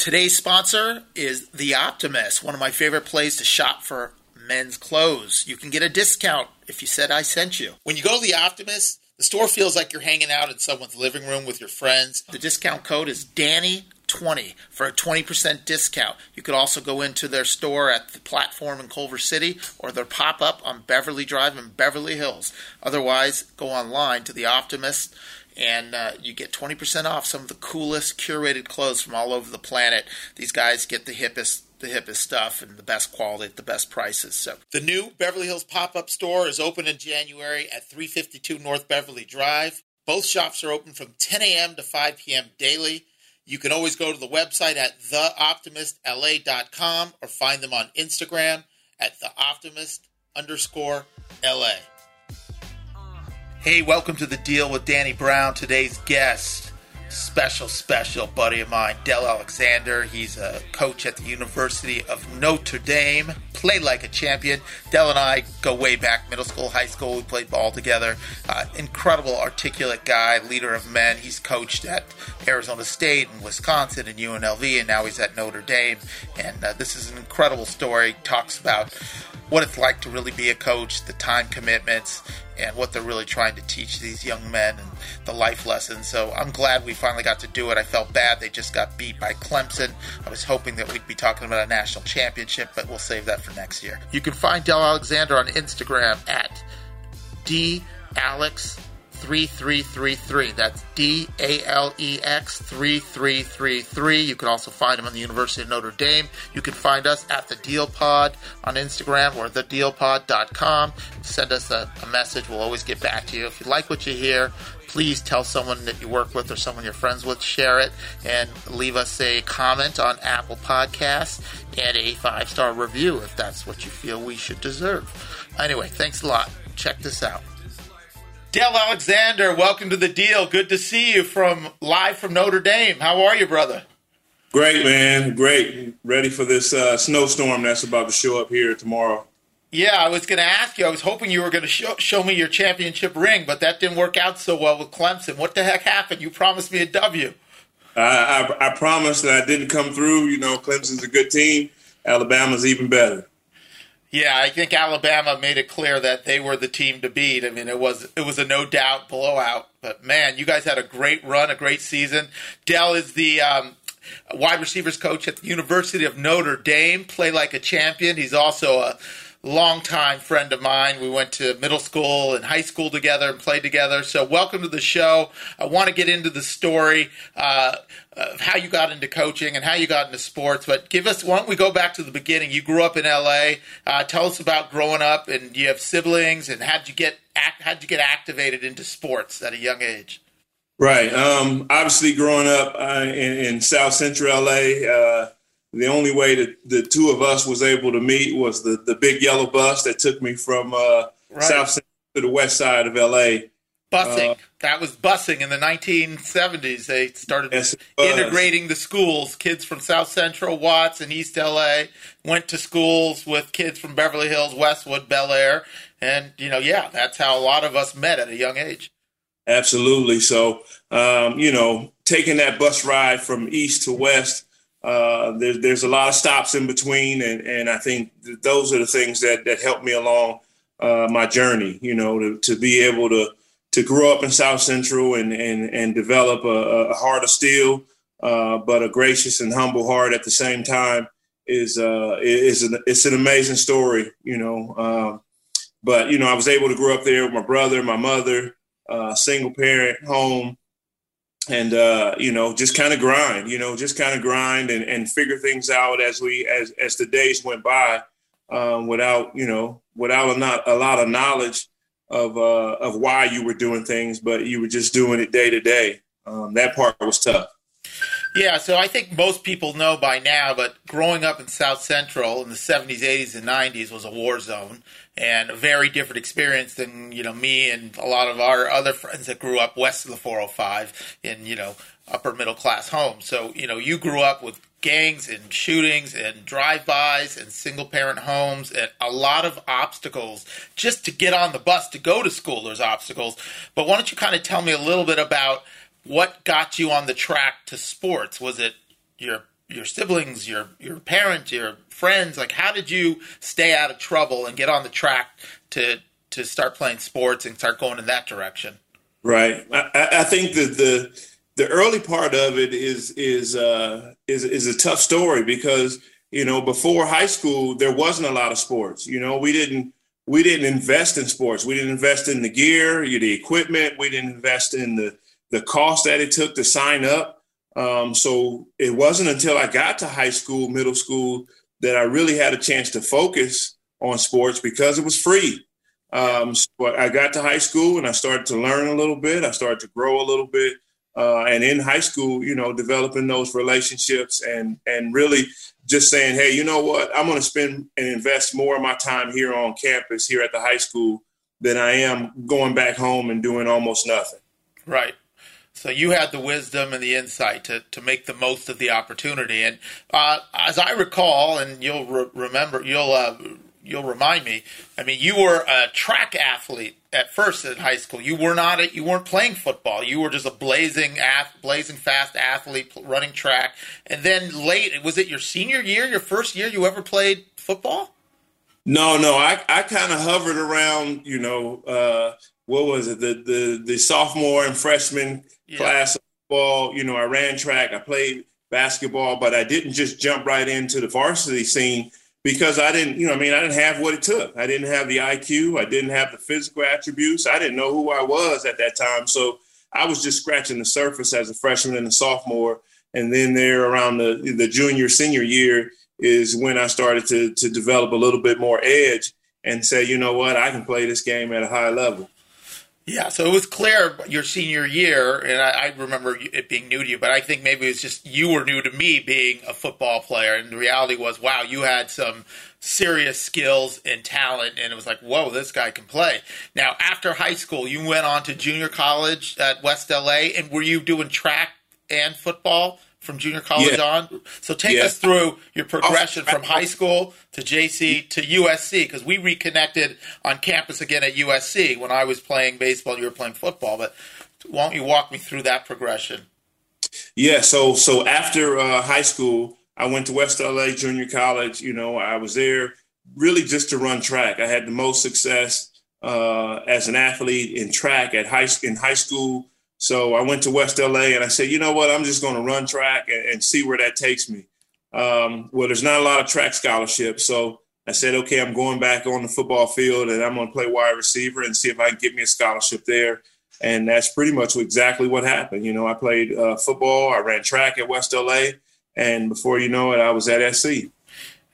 Today's sponsor is The Optimist, one of my favorite places to shop for men's clothes. You can get a discount if you said I sent you. When you go to The Optimist, the store feels like you're hanging out in someone's living room with your friends. The discount code is Danny20 for a 20% discount. You could also go into their store at the platform in Culver City or their pop up on Beverly Drive in Beverly Hills. Otherwise, go online to The Optimist and uh, you get 20% off some of the coolest curated clothes from all over the planet. These guys get the hippest the hippest stuff and the best quality at the best prices. So the new Beverly Hills pop-up store is open in January at 352 North Beverly Drive. Both shops are open from 10 a.m. to 5 p.m. daily. You can always go to the website at theoptimistla.com or find them on Instagram at theoptimist underscore LA. Hey, welcome to the deal with Danny Brown. Today's guest, special, special buddy of mine, Del Alexander. He's a coach at the University of Notre Dame. Play like a champion. Dell and I go way back, middle school, high school. We played ball together. Uh, incredible, articulate guy, leader of men. He's coached at Arizona State and Wisconsin and UNLV, and now he's at Notre Dame. And uh, this is an incredible story. Talks about what it's like to really be a coach, the time commitments, and what they're really trying to teach these young men and the life lessons. So I'm glad we finally got to do it. I felt bad they just got beat by Clemson. I was hoping that we'd be talking about a national championship, but we'll save that for next year. You can find Del Alexander on Instagram at dalex 3333. That's D A L E X 3333. You can also find him on the University of Notre Dame. You can find us at the Deal Pod on Instagram or thedealpod.com. Send us a, a message. We'll always get back to you. If you like what you hear, please tell someone that you work with or someone you're friends with, share it, and leave us a comment on Apple Podcasts and a five star review if that's what you feel we should deserve. Anyway, thanks a lot. Check this out. Del Alexander, welcome to the deal. Good to see you from live from Notre Dame. How are you, brother? Great, man. Great. Ready for this uh, snowstorm that's about to show up here tomorrow. Yeah, I was going to ask you. I was hoping you were going to show, show me your championship ring, but that didn't work out so well with Clemson. What the heck happened? You promised me a W. I, I, I promised that I didn't come through. You know, Clemson's a good team. Alabama's even better. Yeah, I think Alabama made it clear that they were the team to beat. I mean, it was it was a no doubt blowout. But man, you guys had a great run, a great season. Del is the um, wide receivers coach at the University of Notre Dame. Play like a champion. He's also a longtime friend of mine. We went to middle school and high school together and played together. So, welcome to the show. I want to get into the story uh, of how you got into coaching and how you got into sports. But give us, why don't we go back to the beginning? You grew up in LA. Uh, tell us about growing up, and you have siblings, and how'd you get how'd you get activated into sports at a young age? Right. Um, obviously, growing up uh, in, in, South Central LA, uh, the only way that the two of us was able to meet was the, the big yellow bus that took me from uh, right. South Central to the west side of LA. Busing. Uh, that was busing in the 1970s. They started yes, integrating the schools. Kids from South Central, Watts, and East LA went to schools with kids from Beverly Hills, Westwood, Bel Air. And, you know, yeah, that's how a lot of us met at a young age. Absolutely. So, um, you know, taking that bus ride from east to west uh, there's there's a lot of stops in between, and and I think those are the things that that helped me along uh, my journey. You know, to, to be able to to grow up in South Central and and and develop a, a heart of steel, uh, but a gracious and humble heart at the same time is uh, is an, it's an amazing story. You know, um, but you know, I was able to grow up there with my brother, my mother, uh, single parent home and uh, you know just kind of grind you know just kind of grind and, and figure things out as we as as the days went by um, without you know without a, not, a lot of knowledge of uh, of why you were doing things but you were just doing it day to day um, that part was tough yeah, so I think most people know by now, but growing up in South Central in the 70s, 80s, and 90s was a war zone and a very different experience than, you know, me and a lot of our other friends that grew up west of the 405 in, you know, upper middle class homes. So, you know, you grew up with gangs and shootings and drive-bys and single parent homes and a lot of obstacles just to get on the bus to go to school there's obstacles but why don't you kind of tell me a little bit about what got you on the track to sports? Was it your your siblings, your your parents, your friends? Like, how did you stay out of trouble and get on the track to to start playing sports and start going in that direction? Right. I, I think that the the early part of it is is uh, is is a tough story because you know before high school there wasn't a lot of sports. You know, we didn't we didn't invest in sports. We didn't invest in the gear, the equipment. We didn't invest in the the cost that it took to sign up. Um, so it wasn't until I got to high school, middle school, that I really had a chance to focus on sports because it was free. Um, but I got to high school and I started to learn a little bit. I started to grow a little bit. Uh, and in high school, you know, developing those relationships and and really just saying, hey, you know what, I'm going to spend and invest more of my time here on campus, here at the high school, than I am going back home and doing almost nothing. Right. So you had the wisdom and the insight to, to make the most of the opportunity. And uh, as I recall, and you'll re- remember, you'll uh, you'll remind me. I mean, you were a track athlete at first in high school. You were not. A, you weren't playing football. You were just a blazing, blazing fast athlete running track. And then late, was it your senior year, your first year, you ever played football? No, no. I I kind of hovered around. You know, uh, what was it? The the the sophomore and freshman yeah. class of football. You know, I ran track. I played basketball, but I didn't just jump right into the varsity scene because I didn't, you know, I mean, I didn't have what it took. I didn't have the IQ. I didn't have the physical attributes. I didn't know who I was at that time. So I was just scratching the surface as a freshman and a sophomore. And then there around the, the junior, senior year is when I started to, to develop a little bit more edge and say, you know what, I can play this game at a high level. Yeah, so it was clear your senior year, and I, I, remember it being new to you, but I think maybe it was just you were new to me being a football player, and the reality was, wow, you had some serious skills and talent, and it was like, whoa, this guy can play. Now, after high school, you went on to junior college at West LA, and were you doing track and football? From junior college yeah. on. So take yeah. us through your progression from high school to JC to USC because we reconnected on campus again at USC when I was playing baseball, you were playing football. But why don't you walk me through that progression? Yeah, so so after uh, high school, I went to West LA Junior College. You know, I was there really just to run track. I had the most success uh, as an athlete in track at high in high school so I went to West LA and I said, you know what, I'm just going to run track and, and, see where that takes me. Um, well, there's not a lot of track scholarships. So I said, okay, I'm going back on the football field and I'm going to play wide receiver and see if I can get me a scholarship there. And that's pretty much exactly what happened. You know, I played uh, football, I ran track at West LA, and before you know it, I was at SC.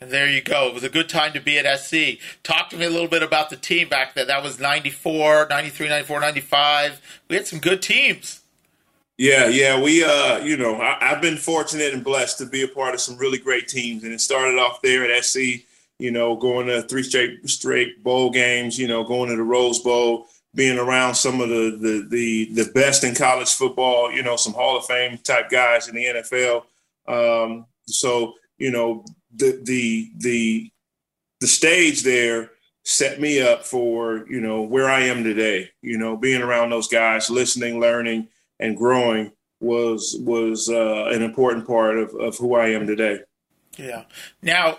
And there you go. It was a good time to be at SC. Talk to me a little bit about the team back then. That was 94, 93, 94, 95. We had some good teams. Yeah, yeah. We, uh, you know, I, have been fortunate and blessed to be a part of some really great teams. And it started off there at SC, you know, going to three straight straight bowl games, you know, going to the Rose Bowl, being around some of the the the, the best in college football, you know, some Hall of Fame type guys in the NFL. Um, so, you know, the the the the stage there set me up for you know where I am today. You know, being around those guys, listening, learning, and growing was was uh, an important part of, of who I am today. Yeah. Now,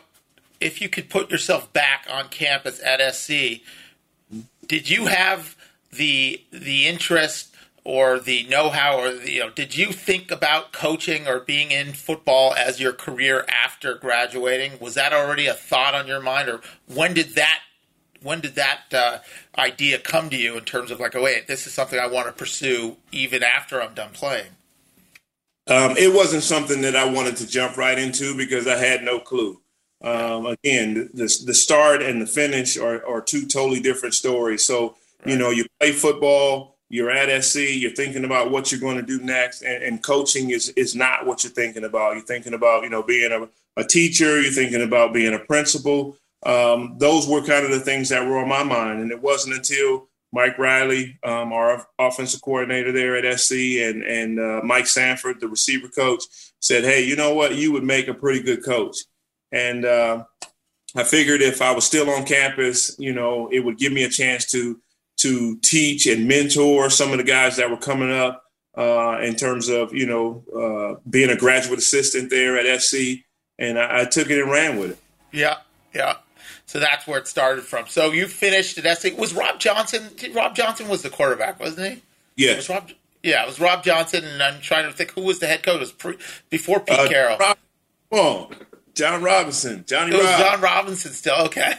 if you could put yourself back on campus at SC, did you have the the interest or the know-how or the, you know did you think about coaching or being in football as your career after graduating? Was that already a thought on your mind or when did that when did that uh, idea come to you in terms of like oh wait this is something i want to pursue even after i'm done playing? Um, it wasn't something that i wanted to jump right into because i had no clue. Um, again the, the start and the finish are, are two totally different stories. So right. you know you play football you're at SC, you're thinking about what you're going to do next, and, and, coaching is is not what you're thinking about. You're thinking about you know being a, a teacher, you're thinking about being a principal. Um, those were kind of the things that were on my mind, and it wasn't until Mike Riley, um, our offensive coordinator there at SC, and and uh, Mike Sanford, the receiver coach, said, "Hey, you know what? You would make a pretty good coach." And uh, I figured if I was still on campus, you know, it would give me a chance to to teach and mentor some of the guys that were coming up uh, in terms of you know uh, being a graduate assistant there at SC, and I, I, took it and ran with it. Yeah, yeah. So that's where it started from. So you finished at SC. Was Rob Johnson? Rob Johnson was the quarterback, wasn't he? Yes. Rob, yeah, it was Rob Johnson, and I'm trying to think who was the head coach. It was pre, before Pete uh, Carroll. Rob, oh, John Robinson, Johnny. It was Rob. John Robinson still. Okay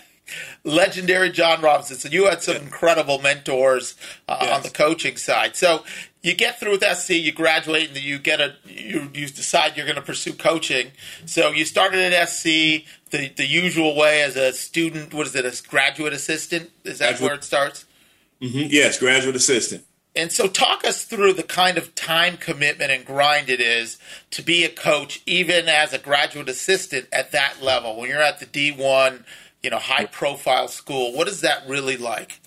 legendary John Robinson. So you had some incredible mentors uh, yes. on the coaching side. So you get through with SC, you graduate, and you get a you, you decide you're going to pursue coaching. So you started at SC the the usual way as a student. What is it? A graduate assistant? Is that graduate. where it starts? Mm-hmm. Yes, graduate assistant. And so, talk us through the kind of time commitment and grind it is to be a coach, even as a graduate assistant at that level. When you're at the D1 you know, high profile school. What is that really like?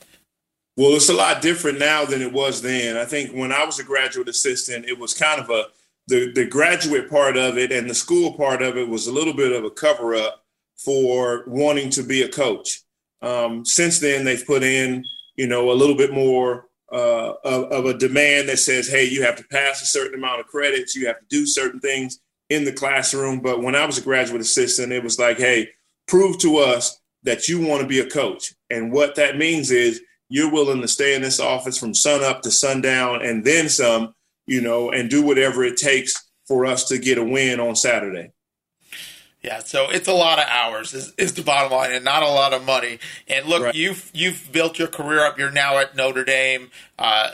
Well, it's a lot different now than it was then. I think when I was a graduate assistant, it was kind of a the the graduate part of it and the school part of it was a little bit of a cover up for wanting to be a coach. Um, since then, they've put in you know a little bit more uh, of, of, a demand that says, hey, you have to pass a certain amount of credits, you have to do certain things in the classroom. But when I was a graduate assistant, it was like, hey, prove to us that you want to be a coach. And what that means is you're willing to stay in this office from sun up to sundown and then some, you know, and do whatever it takes for us to get a win on Saturday. Yeah, so it's a lot of hours is, is the bottom line, and not a lot of money. And look, right. you've you've built your career up. You're now at Notre Dame. Uh,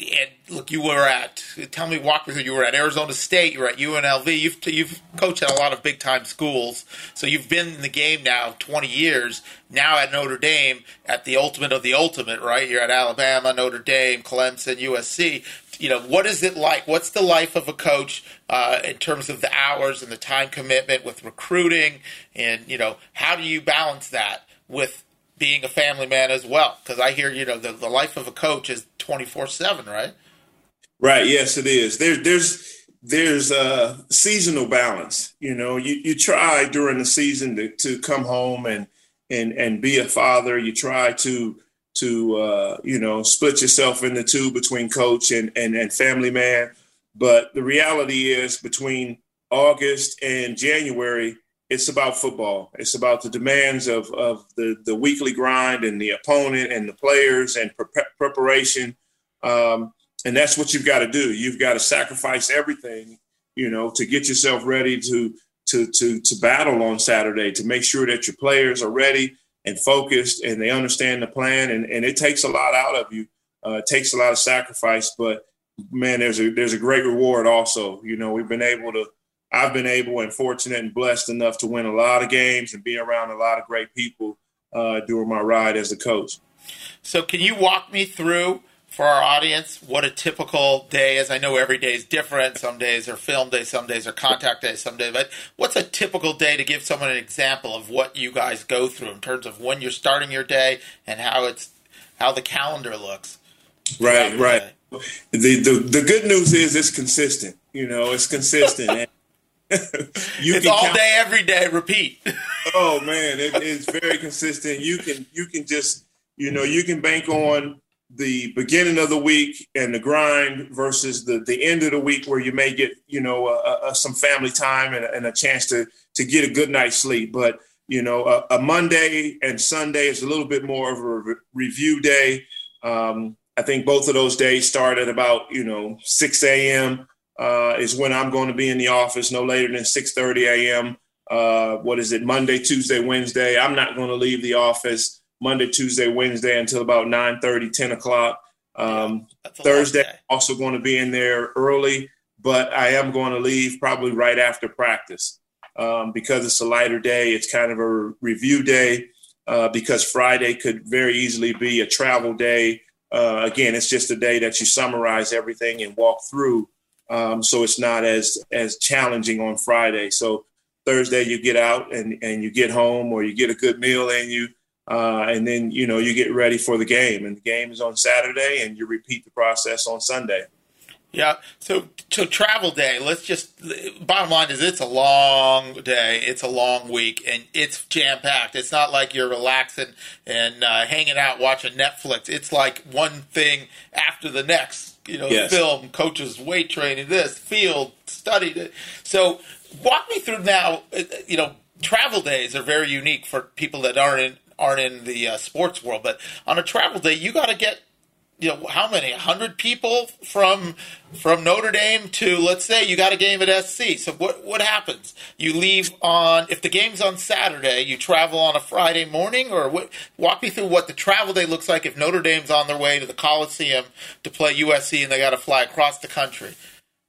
and look, you were at. Tell me, walk me through. You were at Arizona State. You were at UNLV. You've you've coached at a lot of big time schools, so you've been in the game now twenty years. Now at Notre Dame, at the ultimate of the ultimate, right? You're at Alabama, Notre Dame, Clemson, USC. You know, what is it like? What's the life of a coach uh, in terms of the hours and the time commitment with recruiting, and you know, how do you balance that with being a family man as well. Because I hear, you know, the, the life of a coach is 24 7, right? Right. Yes, it is. There, there's, there's a seasonal balance. You know, you, you try during the season to, to come home and, and, and be a father. You try to, to, uh, you know, split yourself into two between coach and, and, and family man. But the reality is between August and January, it's about football. It's about the demands of, of the, the weekly grind and the opponent and the players and pre- preparation. Um, and that's what you've got to do. You've got to sacrifice everything, you know, to get yourself ready to to to to battle on Saturday. To make sure that your players are ready and focused and they understand the plan. And and it takes a lot out of you. Uh, it takes a lot of sacrifice, but man, there's a there's a great reward also. You know, we've been able to I've been able and fortunate and blessed enough to win a lot of games and be around a lot of great people uh, during my ride as a coach. So, can you walk me through for our audience what a typical day is? I know every day is different. Some days are film days, some days are contact days, some days. But what's a typical day to give someone an example of what you guys go through in terms of when you're starting your day and how it's how the calendar looks? Right, right. The, the the good news is it's consistent. You know, it's consistent. you it's all count- day, every day, repeat. oh man, it, it's very consistent. You can you can just you know you can bank on the beginning of the week and the grind versus the the end of the week where you may get you know uh, uh, some family time and, and, a chance to to get a good night's sleep. But you know a, a Monday and Sunday is a little bit more of a re- review day. Um, I think both of those days start at about you know 6 a.m uh, is when I'm going to be in the office no later than 6:30 a.m. Uh, what is it? Monday, Tuesday, Wednesday. I'm not going to leave the office Monday, Tuesday, Wednesday until about 9:30, 10 o'clock. Um, Thursday, also going to be in there early, but I am going to leave probably right after practice um, because it's a lighter day. It's kind of a review day uh, because Friday could very easily be a travel day. Uh, again, it's just a day that you summarize everything and walk through um, so it's not as as challenging on Friday. So Thursday you get out and and you get home or you get a good meal and you, uh, and then you know you get ready for the game. And the game is on Saturday, and you repeat the process on Sunday. Yeah. So, so travel day. Let's just. Bottom line is, it's a long day. It's a long week, and it's jam packed. It's not like you're relaxing and uh, hanging out watching Netflix. It's like one thing after the next you know, yes. film, coaches, weight training, this field, studied it. So walk me through now. Uh, you know, travel days are very unique for people that aren't in aren't in the uh, sports world. But on a travel day, you got to get you know how many hundred people from from Notre Dame to let's say you got a game at SC. So what what happens? You leave on if the game's on Saturday, you travel on a Friday morning, or what? Walk me through what the travel day looks like if Notre Dame's on their way to the Coliseum to play USC and they got to fly across the country.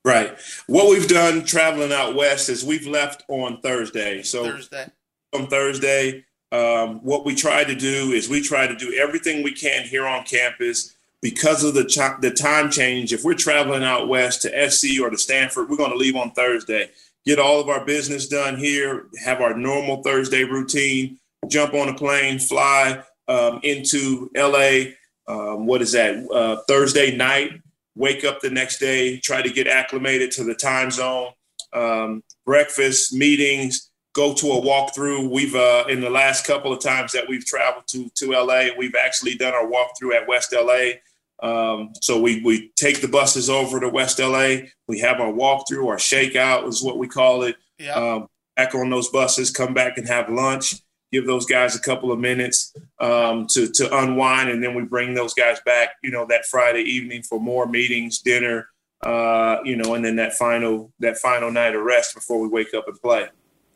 Right. What we've done traveling out west is we've left on Thursday. So Thursday. on Thursday, um, what we try to do is we try to do everything we can here on campus because of the ch- the time change. If we're traveling out west to SC or to Stanford, we're going to leave on Thursday. Get all of our business done here. Have our normal Thursday routine. Jump on a plane, fly um, into LA. Um, what is that? Uh, Thursday night wake up the next day, try to get acclimated to the time zone, um, breakfast, meetings, go to a walkthrough. We've uh, in the last couple of times that we've traveled to to LA, we've actually done our walkthrough at West LA. Um, so we we take the buses over to West LA. We have our walkthrough, our shakeout is what we call it. Yeah. Um, back on those buses, come back and have lunch give those guys a couple of minutes um, to to unwind, and then we bring those guys back. You know, that Friday evening for more meetings, dinner. Uh, you know, and then that final that final night of rest before we wake up and play.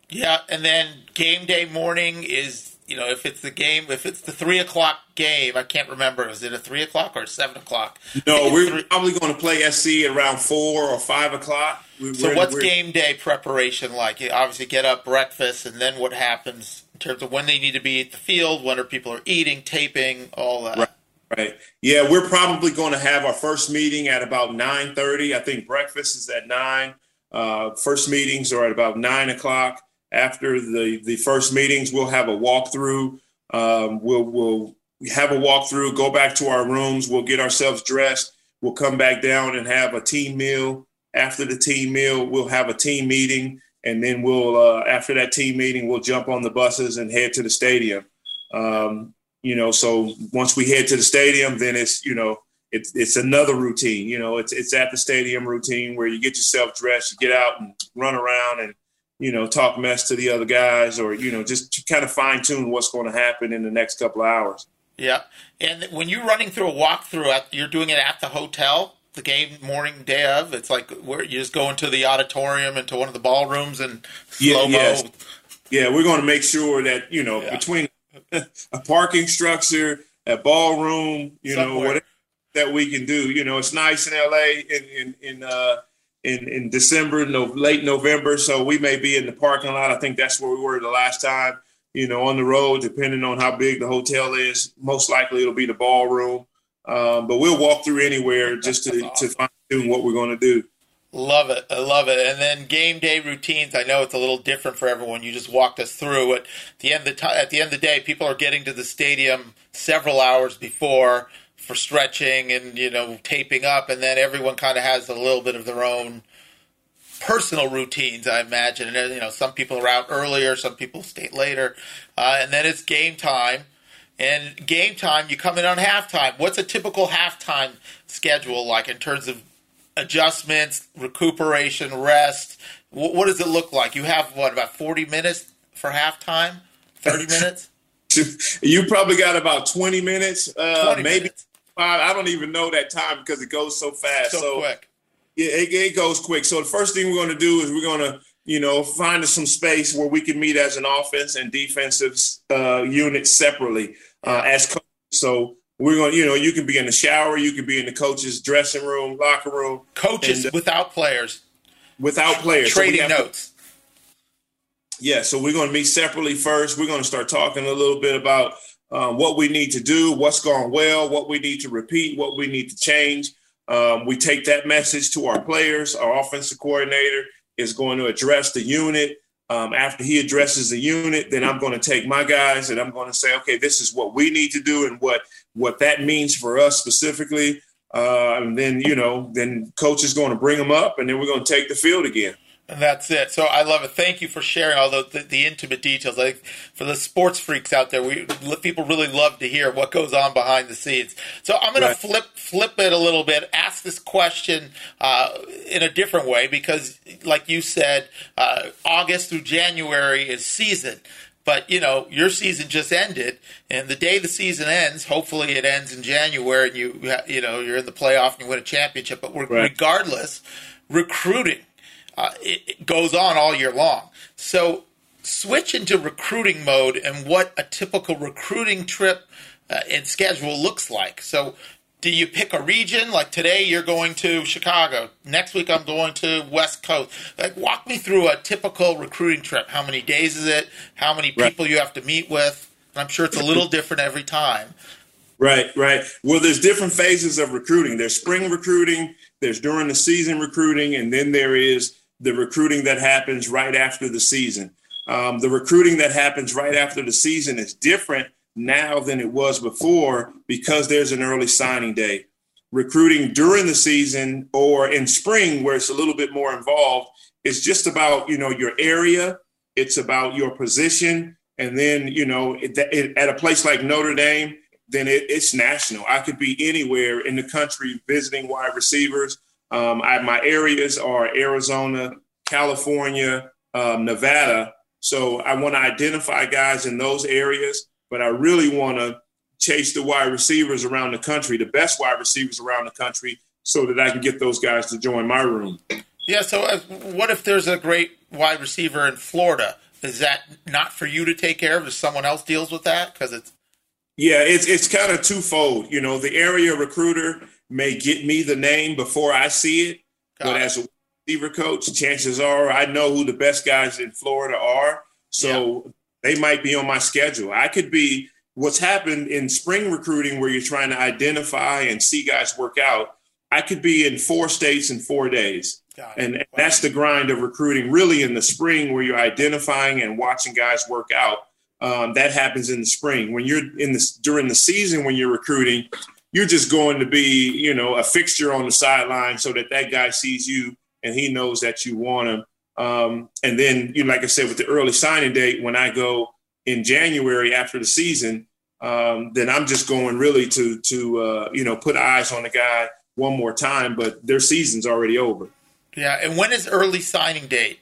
Yeah, and then game day morning is you know if it's the game if it's the three o'clock game I can't remember is it a three o'clock or seven o'clock? No, we're three- probably going to play SC around four or five o'clock. We're, so what's game day preparation like? You obviously get up, breakfast, and then what happens in terms of when they need to be at the field, when are people are eating, taping, all that. Right. Right. Yeah, we're probably going to have our first meeting at about nine thirty. I think breakfast is at nine. Uh, first meetings are at about nine o'clock. After the the first meetings, we'll have a walkthrough. Um, we'll we'll have a walkthrough. Go back to our rooms. We'll get ourselves dressed. We'll come back down and have a team meal. After the team meal, we'll have a team meeting and then we'll uh, after that team meeting we'll jump on the buses and head to the stadium um, you know so once we head to the stadium then it's you know it's, it's another routine you know it's, it's at the stadium routine where you get yourself dressed you get out and run around and you know talk mess to the other guys or you know just kind of fine tune what's going to happen in the next couple of hours yeah and when you're running through a walkthrough you're doing it at the hotel the game morning day of. It's like where you just go into the auditorium, into one of the ballrooms, and slow mo. Yeah, yes. yeah, we're going to make sure that you know yeah. between a parking structure, a ballroom, you Somewhere. know, whatever that we can do. You know, it's nice in LA in in in uh, in, in December, no, late November, so we may be in the parking lot. I think that's where we were the last time. You know, on the road, depending on how big the hotel is, most likely it'll be the ballroom. Um, but we'll walk through anywhere just to, awesome. to find tune what we're going to do. Love it. I love it. And then game day routines. I know it's a little different for everyone. You just walked us through it. At the end of the, t- at the end of the day, people are getting to the stadium several hours before for stretching and you know taping up, and then everyone kind of has a little bit of their own personal routines. I imagine. And you know, some people are out earlier, some people stay later, uh, and then it's game time. And game time, you come in on halftime. What's a typical halftime schedule like in terms of adjustments, recuperation, rest? What, what does it look like? You have what about forty minutes for halftime? Thirty minutes? you probably got about twenty minutes, uh, 20 maybe minutes. I don't even know that time because it goes so fast. So, so quick. Yeah, it, it goes quick. So the first thing we're going to do is we're going to you know, find some space where we can meet as an offense and defensive uh, unit separately uh, as coaches. So we're going, to you know, you can be in the shower, you can be in the coach's dressing room, locker room. Coaches and, uh, without players. Without players. Trading so notes. To, yeah, so we're going to meet separately first. We're going to start talking a little bit about um, what we need to do, what's gone well, what we need to repeat, what we need to change. Um, we take that message to our players. Our offensive coordinator is going to address the unit. Um, after he addresses the unit, then I'm going to take my guys and I'm going to say, okay, this is what we need to do and what what that means for us specifically. Uh, and then you know, then coach is going to bring them up, and then we're going to take the field again. And that's it. So I love it. Thank you for sharing all the, the, the intimate details. Like for the sports freaks out there, we people really love to hear what goes on behind the scenes. So I'm going right. to flip flip it a little bit. Ask this question uh, in a different way because, like you said, uh, August through January is season. But you know your season just ended, and the day the season ends, hopefully it ends in January, and you you know you're in the playoff and you win a championship. But right. regardless, recruiting uh, it, it goes on all year long. So switch into recruiting mode and what a typical recruiting trip uh, and schedule looks like. So, do you pick a region? Like today, you're going to Chicago. Next week, I'm going to West Coast. Like, walk me through a typical recruiting trip. How many days is it? How many people right. you have to meet with? I'm sure it's a little different every time. Right, right. Well, there's different phases of recruiting. There's spring recruiting, there's during the season recruiting, and then there is the recruiting that happens right after the season. Um, the recruiting that happens right after the season is different now than it was before because there's an early signing day. Recruiting during the season or in spring, where it's a little bit more involved, it's just about you know your area. It's about your position, and then you know it, it, at a place like Notre Dame, then it, it's national. I could be anywhere in the country visiting wide receivers um, I, my areas are Arizona, California, um, Nevada. So I want to identify guys in those areas, but I really want to chase the wide receivers around the country, the best wide receivers around the country, so that I can get those guys to join my room. Yeah. So uh, what if there's a great wide receiver in Florida? Is that not for you to take care of? If someone else deals with that? Because it's yeah, it's it's kind of twofold. You know, the area recruiter may get me the name before I see it, Got but it. as a receiver coach, chances are I know who the best guys in Florida are. So yeah. they might be on my schedule. I could be what's happened in spring recruiting where you're trying to identify and see guys work out. I could be in four states in four days. And wow. that's the grind of recruiting really in the spring where you're identifying and watching guys work out. Um, that happens in the spring. When you're in this during the season when you're recruiting, you're just going to be, you know, a fixture on the sideline so that that guy sees you and he knows that you want him. Um, and then, you know, like I said, with the early signing date, when I go in January after the season, um, then I'm just going really to to uh, you know put eyes on the guy one more time. But their season's already over. Yeah, and when is early signing date?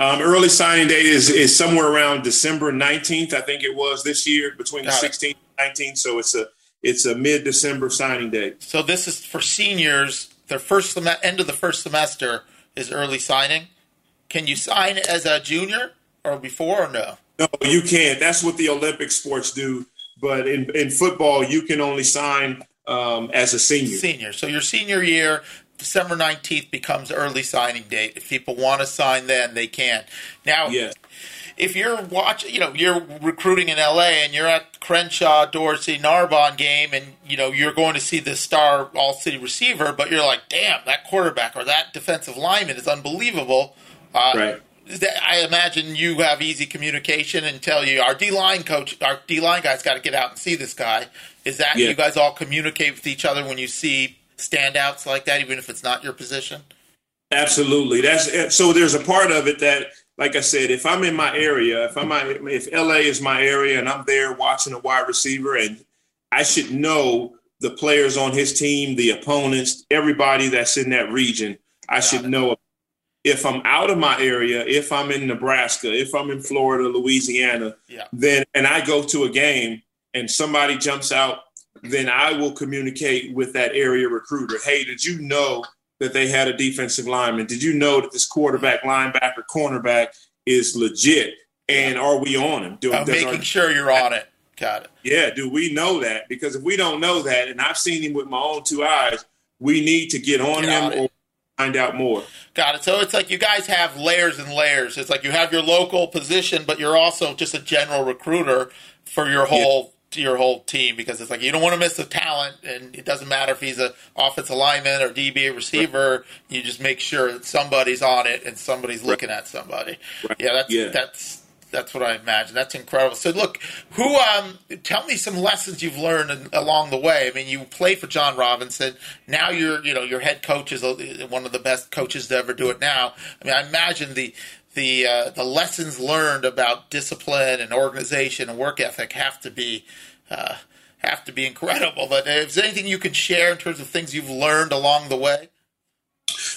Um, early signing date is is somewhere around December 19th, I think it was this year, between Got the 16th and 19th. So it's a it's a mid-December signing date. So this is for seniors. Their first sem- end of the first semester is early signing. Can you sign as a junior or before or no? No, you can't. That's what the Olympic sports do. But in, in football, you can only sign um, as a senior. Senior. So your senior year, December 19th becomes early signing date. If people want to sign then, they can. Now, yes if you're watching, you know, you're recruiting in LA and you're at Crenshaw, Dorsey, Narbonne game, and you know you're going to see the star all city receiver, but you're like, damn, that quarterback or that defensive lineman is unbelievable. Uh, right. I imagine you have easy communication and tell you our D line coach, our D line guy's got to get out and see this guy. Is that yeah. you guys all communicate with each other when you see standouts like that, even if it's not your position? Absolutely. That's so. There's a part of it that like I said, if I'm in my area, if I'm if LA is my area and I'm there watching a wide receiver, and I should know the players on his team, the opponents, everybody that's in that region. I should know if I'm out of my area, if I'm in Nebraska, if I'm in Florida, Louisiana, yeah. then and I go to a game and somebody jumps out, mm-hmm. then I will communicate with that area recruiter. Hey, did you know that they had a defensive lineman? Did you know that this quarterback, linebacker, cornerback is legit? And are we on him? Do, uh, making our, sure you're on it. Got it. Yeah. Do we know that? Because if we don't know that, and I've seen him with my own two eyes, we need to get on get him or find out more. Got it. So it's like you guys have layers and layers. It's like you have your local position, but you're also just a general recruiter for your whole your whole team because it's like you don't want to miss the talent, and it doesn't matter if he's an offensive lineman or DB receiver. Right. You just make sure that somebody's on it and somebody's right. looking at somebody. Right. Yeah, that's yeah. that's that's what I imagine. That's incredible. So, look, who? Um, tell me some lessons you've learned in, along the way. I mean, you played for John Robinson. Now you're, you know, your head coach is one of the best coaches to ever do it. Now, I mean, I imagine the the uh, the lessons learned about discipline and organization and work ethic have to be. Uh, have to be incredible. But is there anything you can share in terms of things you've learned along the way?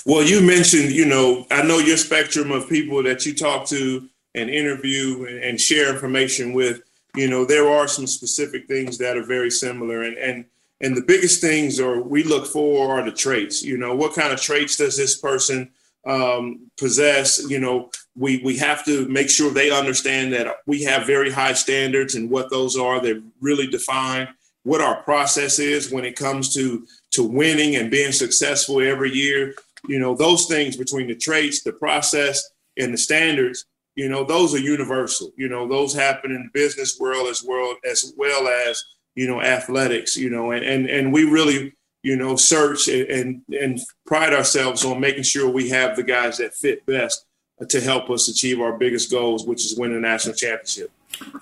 Well, you mentioned, you know, I know your spectrum of people that you talk to and interview and, share information with. You know, there are some specific things that are very similar, and and and the biggest things are we look for are the traits. You know, what kind of traits does this person um, possess? You know, we we have to make sure they understand that we have very high standards and what those are. They're really defined. What our process is when it comes to to winning and being successful every year. You know, those things between the traits, the process, and the standards, you know, those are universal. You know, those happen in the business world as well as well as, you know, athletics, you know, and and, and we really, you know, search and and pride ourselves on making sure we have the guys that fit best to help us achieve our biggest goals, which is win a national championship.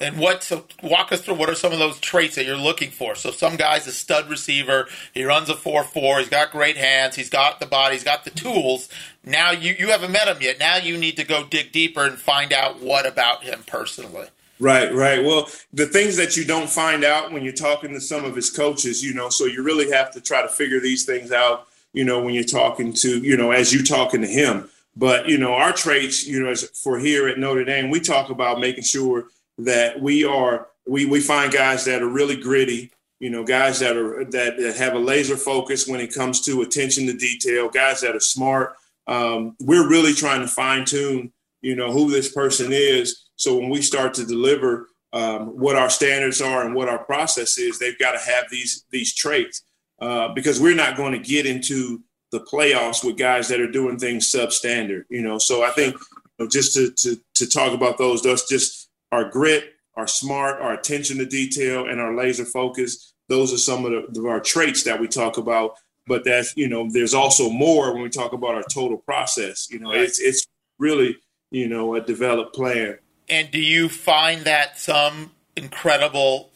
And what? So walk us through what are some of those traits that you're looking for. So some guy's a stud receiver. He runs a four four. He's got great hands. He's got the body. He's got the tools. Now you you haven't met him yet. Now you need to go dig deeper and find out what about him personally. Right, right. Well, the things that you don't find out when you're talking to some of his coaches, you know, so you really have to try to figure these things out, you know, when you're talking to, you know, as you talking to him. But, you know, our traits, you know, for here at Notre Dame, we talk about making sure that we are we we find guys that are really gritty, you know, guys that are that, that have a laser focus when it comes to attention to detail, guys that are smart. Um, we're really trying to fine tune, you know, who this person is. So when we start to deliver um, what our standards are and what our process is, they've got to have these these traits uh, because we're not going to get into the playoffs with guys that are doing things substandard. You know, so I think you know, just to to to talk about those, those just our grit, our smart, our attention to detail, and our laser focus. Those are some of the, our traits that we talk about. But that's you know, there's also more when we talk about our total process. You know, right. it's it's really you know a developed player. And do you find that some incredible,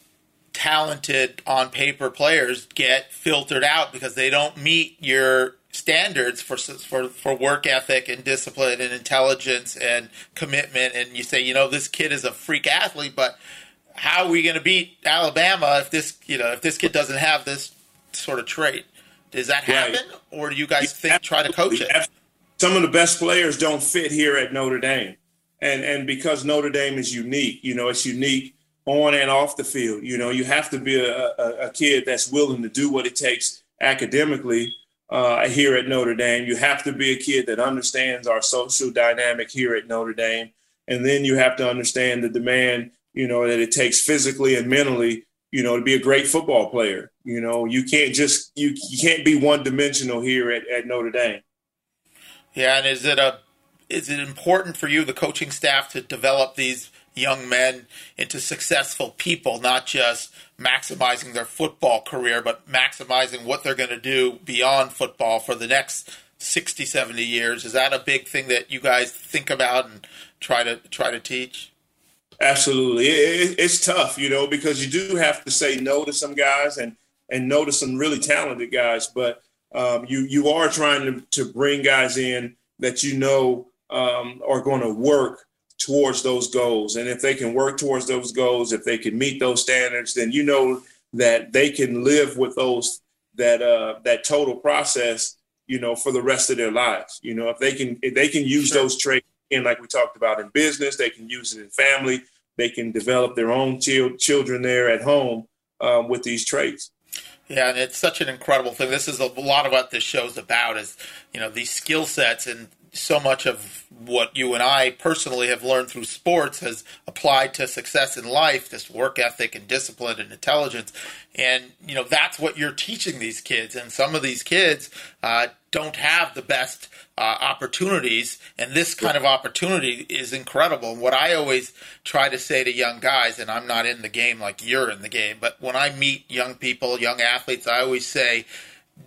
talented on paper players get filtered out because they don't meet your standards for for for work ethic and discipline and intelligence and commitment and you say you know this kid is a freak athlete but how are we going to beat Alabama if this you know if this kid doesn't have this sort of trait does that happen right. or do you guys think try to coach it some of the best players don't fit here at Notre Dame and and because Notre Dame is unique you know it's unique on and off the field you know you have to be a, a, a kid that's willing to do what it takes academically uh, here at Notre Dame. You have to be a kid that understands our social dynamic here at Notre Dame. And then you have to understand the demand, you know, that it takes physically and mentally, you know, to be a great football player. You know, you can't just, you, you can't be one dimensional here at, at Notre Dame. Yeah. And is it a, is it important for you, the coaching staff, to develop these young men into successful people, not just maximizing their football career, but maximizing what they're going to do beyond football for the next 60, 70 years. Is that a big thing that you guys think about and try to try to teach? Absolutely. It, it's tough, you know, because you do have to say no to some guys and and no to some really talented guys, but um, you you are trying to, to bring guys in that you know um, are going to work towards those goals. And if they can work towards those goals, if they can meet those standards, then you know that they can live with those that uh, that total process, you know, for the rest of their lives. You know, if they can if they can use sure. those traits in like we talked about in business, they can use it in family, they can develop their own ch- children there at home um, with these traits. Yeah, and it's such an incredible thing. This is a lot of what this show's about is, you know, these skill sets and so much of what you and I personally have learned through sports has applied to success in life, this work ethic and discipline and intelligence. And, you know, that's what you're teaching these kids. And some of these kids uh, don't have the best uh, opportunities. And this kind of opportunity is incredible. And what I always try to say to young guys, and I'm not in the game like you're in the game, but when I meet young people, young athletes, I always say,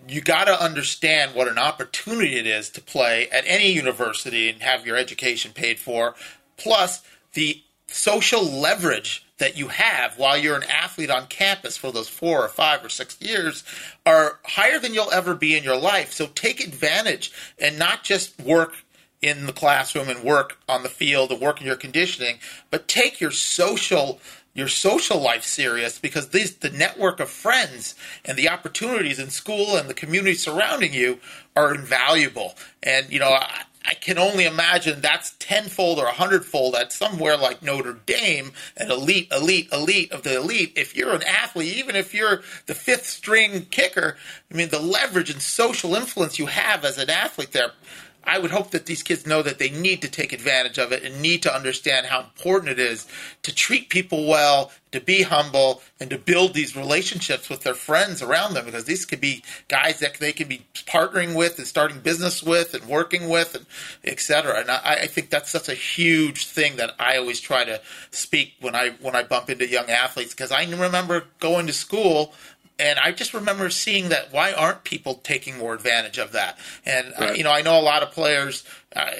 you got to understand what an opportunity it is to play at any university and have your education paid for, plus the social leverage that you have while you're an athlete on campus for those four or five or six years are higher than you'll ever be in your life. So take advantage and not just work in the classroom and work on the field and work in your conditioning, but take your social your social life serious because these the network of friends and the opportunities in school and the community surrounding you are invaluable. And you know, I, I can only imagine that's tenfold or a hundredfold at somewhere like Notre Dame, an elite, elite, elite of the elite. If you're an athlete, even if you're the fifth string kicker, I mean, the leverage and social influence you have as an athlete there I would hope that these kids know that they need to take advantage of it and need to understand how important it is to treat people well, to be humble, and to build these relationships with their friends around them because these could be guys that they can be partnering with and starting business with and working with and et cetera. And I, I think that's such a huge thing that I always try to speak when I when I bump into young athletes because I remember going to school and I just remember seeing that. Why aren't people taking more advantage of that? And uh, right. uh, you know, I know a lot of players. Uh,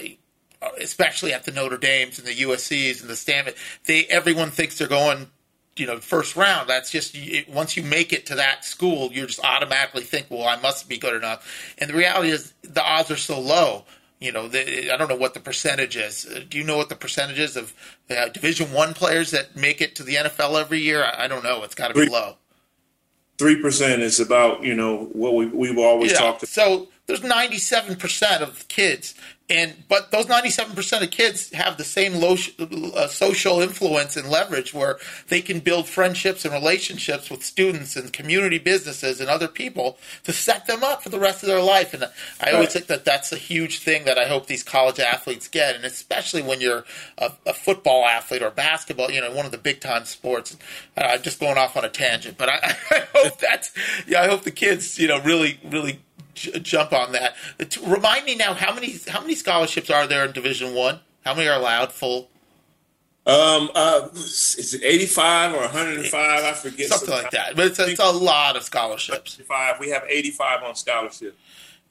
especially at the Notre Dames and the USC's and the Stanford, they everyone thinks they're going you know first round that's just once you make it to that school you just automatically think well i must be good enough and the reality is the odds are so low you know the, i don't know what the percentage is uh, do you know what the percentage is of uh, division one players that make it to the nfl every year i, I don't know it's got to be low three percent is about you know what we we've always yeah. talked. About. So there's 97 percent of kids and but those 97% of kids have the same low, uh, social influence and leverage where they can build friendships and relationships with students and community businesses and other people to set them up for the rest of their life. And i always think that that's a huge thing that i hope these college athletes get and especially when you're a, a football athlete or basketball you know one of the big time sports. Uh, i'm just going off on a tangent but i, I hope that's yeah i hope the kids you know really really jump on that. Remind me now how many how many scholarships are there in Division One? How many are allowed full? Um, uh, is it eighty five or one hundred and five? I forget something like that. But it's, it's a lot of scholarships. Five. We have eighty five on scholarship.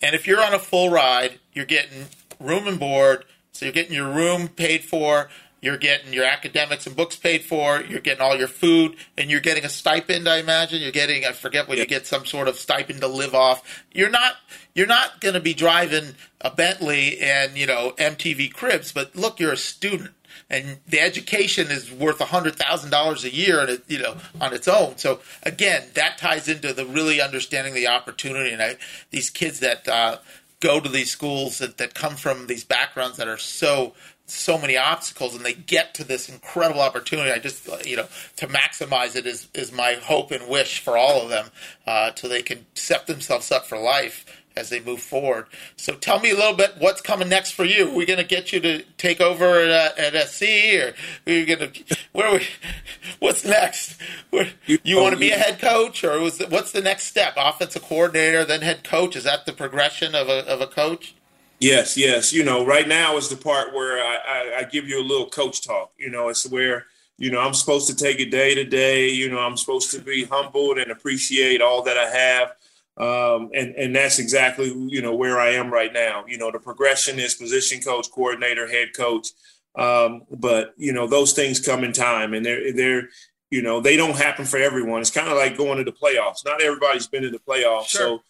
And if you're on a full ride, you're getting room and board. So you're getting your room paid for. You're getting your academics and books paid for. You're getting all your food, and you're getting a stipend. I imagine you're getting. I forget what yeah. you get some sort of stipend to live off. You're not. You're not going to be driving a Bentley and you know MTV cribs, but look, you're a student, and the education is worth a hundred thousand dollars a year, and you know on its own. So again, that ties into the really understanding the opportunity, and I, these kids that. Uh, go to these schools that, that come from these backgrounds that are so so many obstacles and they get to this incredible opportunity. I just, you know, to maximize it is, is my hope and wish for all of them uh, so they can set themselves up for life as they move forward. So tell me a little bit what's coming next for you. Are we going to get you to take over at, at SC or are you going to, where we, what's next? Where, you, you want to be a head coach or was what's the next step? Offensive coordinator, then head coach. Is that the progression of a, of a coach? Yes, yes. You know, right now is the part where I, I, I, give you a little coach talk. You know, it's where, you know, I'm supposed to take it day to day. You know, I'm supposed to be humbled and appreciate all that I have. Um, and, and that's exactly, you know, where I am right now. You know, the progression is position coach, coordinator, head coach. Um, but, you know, those things come in time and they're, they're, you know, they don't happen for everyone. It's kind of like going to the playoffs. Not everybody's been in the playoffs. Sure. So,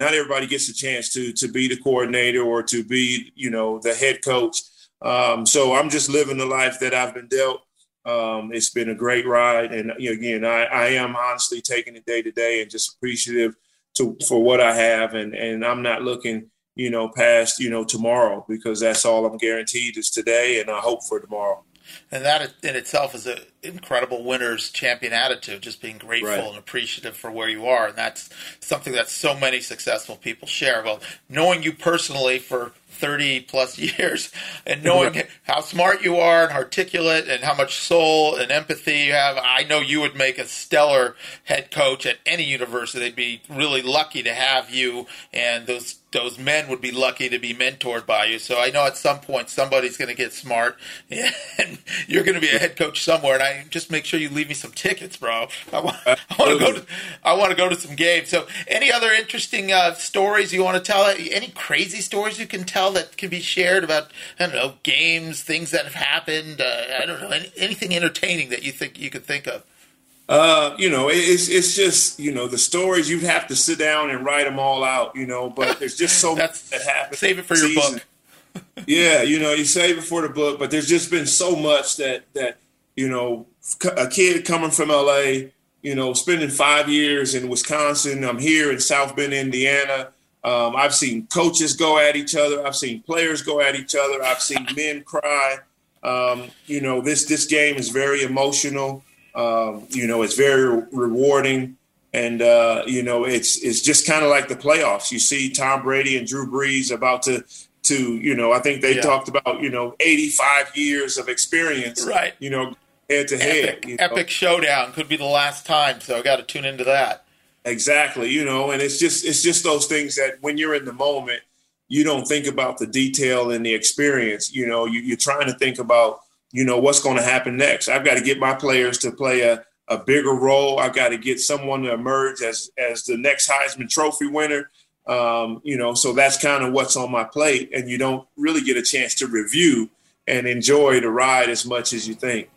not everybody gets a chance to to be the coordinator or to be you know the head coach. Um, so I'm just living the life that I've been dealt. Um, it's been a great ride, and you know, again, I, I am honestly taking it day to day and just appreciative to for what I have, and and I'm not looking you know past you know tomorrow because that's all I'm guaranteed is today, and I hope for tomorrow and that in itself is an incredible winner's champion attitude just being grateful right. and appreciative for where you are and that's something that so many successful people share well knowing you personally for 30 plus years and knowing how smart you are and articulate and how much soul and empathy you have i know you would make a stellar head coach at any university they'd be really lucky to have you and those those men would be lucky to be mentored by you. So I know at some point somebody's going to get smart and you're going to be a head coach somewhere, and I just make sure you leave me some tickets, bro. I want, I want to go to I want to go to some games. So, any other interesting uh, stories you want to tell? Any crazy stories you can tell that can be shared about I don't know games, things that have happened. Uh, I don't know any, anything entertaining that you think you could think of. Uh, you know, it's it's just you know the stories you'd have to sit down and write them all out. You know, but there's just so much that happens. Save it for your book. yeah, you know, you save it for the book, but there's just been so much that that you know a kid coming from LA, you know, spending five years in Wisconsin. I'm here in South Bend, Indiana. Um, I've seen coaches go at each other. I've seen players go at each other. I've seen men cry. Um, you know, this this game is very emotional. Um, you know, it's very rewarding, and uh, you know, it's it's just kind of like the playoffs. You see Tom Brady and Drew Brees about to to you know, I think they yeah. talked about you know 85 years of experience, right? You know, head to head. You? Epic showdown could be the last time, so I got to tune into that. Exactly, you know, and it's just it's just those things that when you're in the moment, you don't think about the detail and the experience. You know, you, you're trying to think about you know what's going to happen next. I've got to get my players to play a, a bigger role. I've got to get someone to emerge as as the next Heisman Trophy winner. Um, you know, so that's kind of what's on my plate, and you don't really get a chance to review and enjoy the ride as much as you think.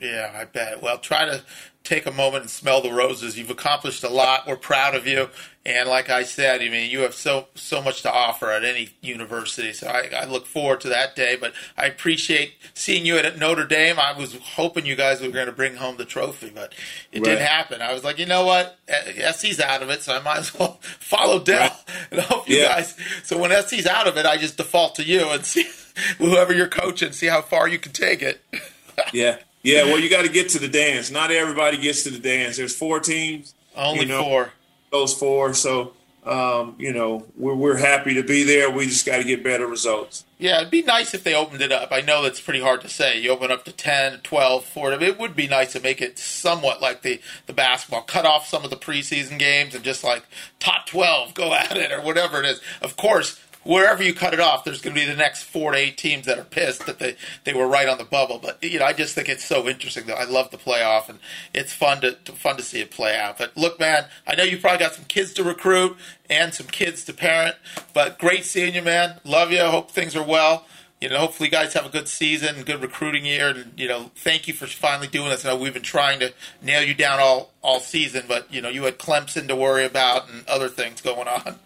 Yeah, I bet. Well, try to take a moment and smell the roses. You've accomplished a lot. We're proud of you. And like I said, I mean, you have so so much to offer at any university. So I, I look forward to that day. But I appreciate seeing you at Notre Dame. I was hoping you guys were going to bring home the trophy, but it right. didn't happen. I was like, you know what? Uh, SC's out of it, so I might as well follow Del right. and hope you yeah. guys. So when SC's out of it, I just default to you and see whoever you're coaching, see how far you can take it. yeah. Yeah, well, you got to get to the dance. Not everybody gets to the dance. There's four teams. Only you know, four. Those four. So, um, you know, we're, we're happy to be there. We just got to get better results. Yeah, it'd be nice if they opened it up. I know that's pretty hard to say. You open up to 10, 12, 4. It would be nice to make it somewhat like the, the basketball. Cut off some of the preseason games and just like top 12, go at it or whatever it is. Of course, wherever you cut it off, there's going to be the next four to eight teams that are pissed that they, they were right on the bubble. But you know, I just think it's so interesting. That I love the playoff, and it's fun to, to fun to see it play out. But look, man, I know you probably got some kids to recruit and some kids to parent. But great seeing you, man. Love you. Hope things are well. You know, hopefully you guys have a good season, good recruiting year, and you know, thank you for finally doing this. I know we've been trying to nail you down all all season, but you know, you had Clemson to worry about and other things going on.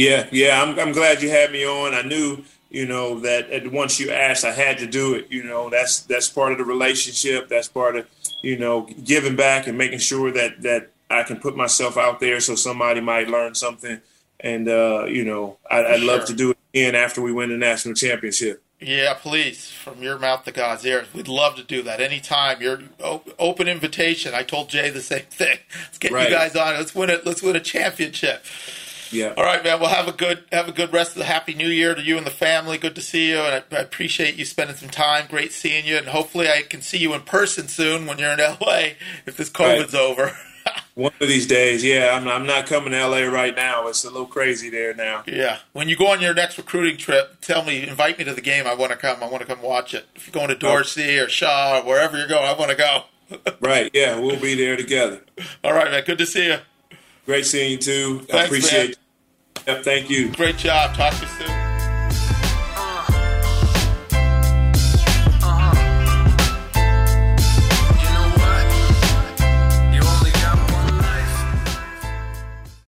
Yeah, yeah, I'm, I'm glad you had me on. I knew, you know, that once you asked, I had to do it. You know, that's that's part of the relationship. That's part of, you know, giving back and making sure that that I can put myself out there so somebody might learn something. And uh, you know, I, would love to do it again after we win the national championship. Yeah, please, from your mouth to God's ears. We'd love to do that anytime. You're open invitation. I told Jay the same thing. Let's get right. you guys on. Let's win it. Let's win a championship. Yeah. All right, man. Well, have a good have a good rest of the happy New Year to you and the family. Good to see you, and I, I appreciate you spending some time. Great seeing you, and hopefully I can see you in person soon when you're in LA if this COVID's right. over. One of these days, yeah. I'm, I'm not coming to LA right now. It's a little crazy there now. Yeah. When you go on your next recruiting trip, tell me, invite me to the game. I want to come. I want to come watch it. If you're going to Dorsey or Shaw or wherever you're going, I want to go. right. Yeah, we'll be there together. All right, man. Good to see you. Great seeing you too. Thanks, I appreciate man. Yep, thank you. Great job. Talk to you soon.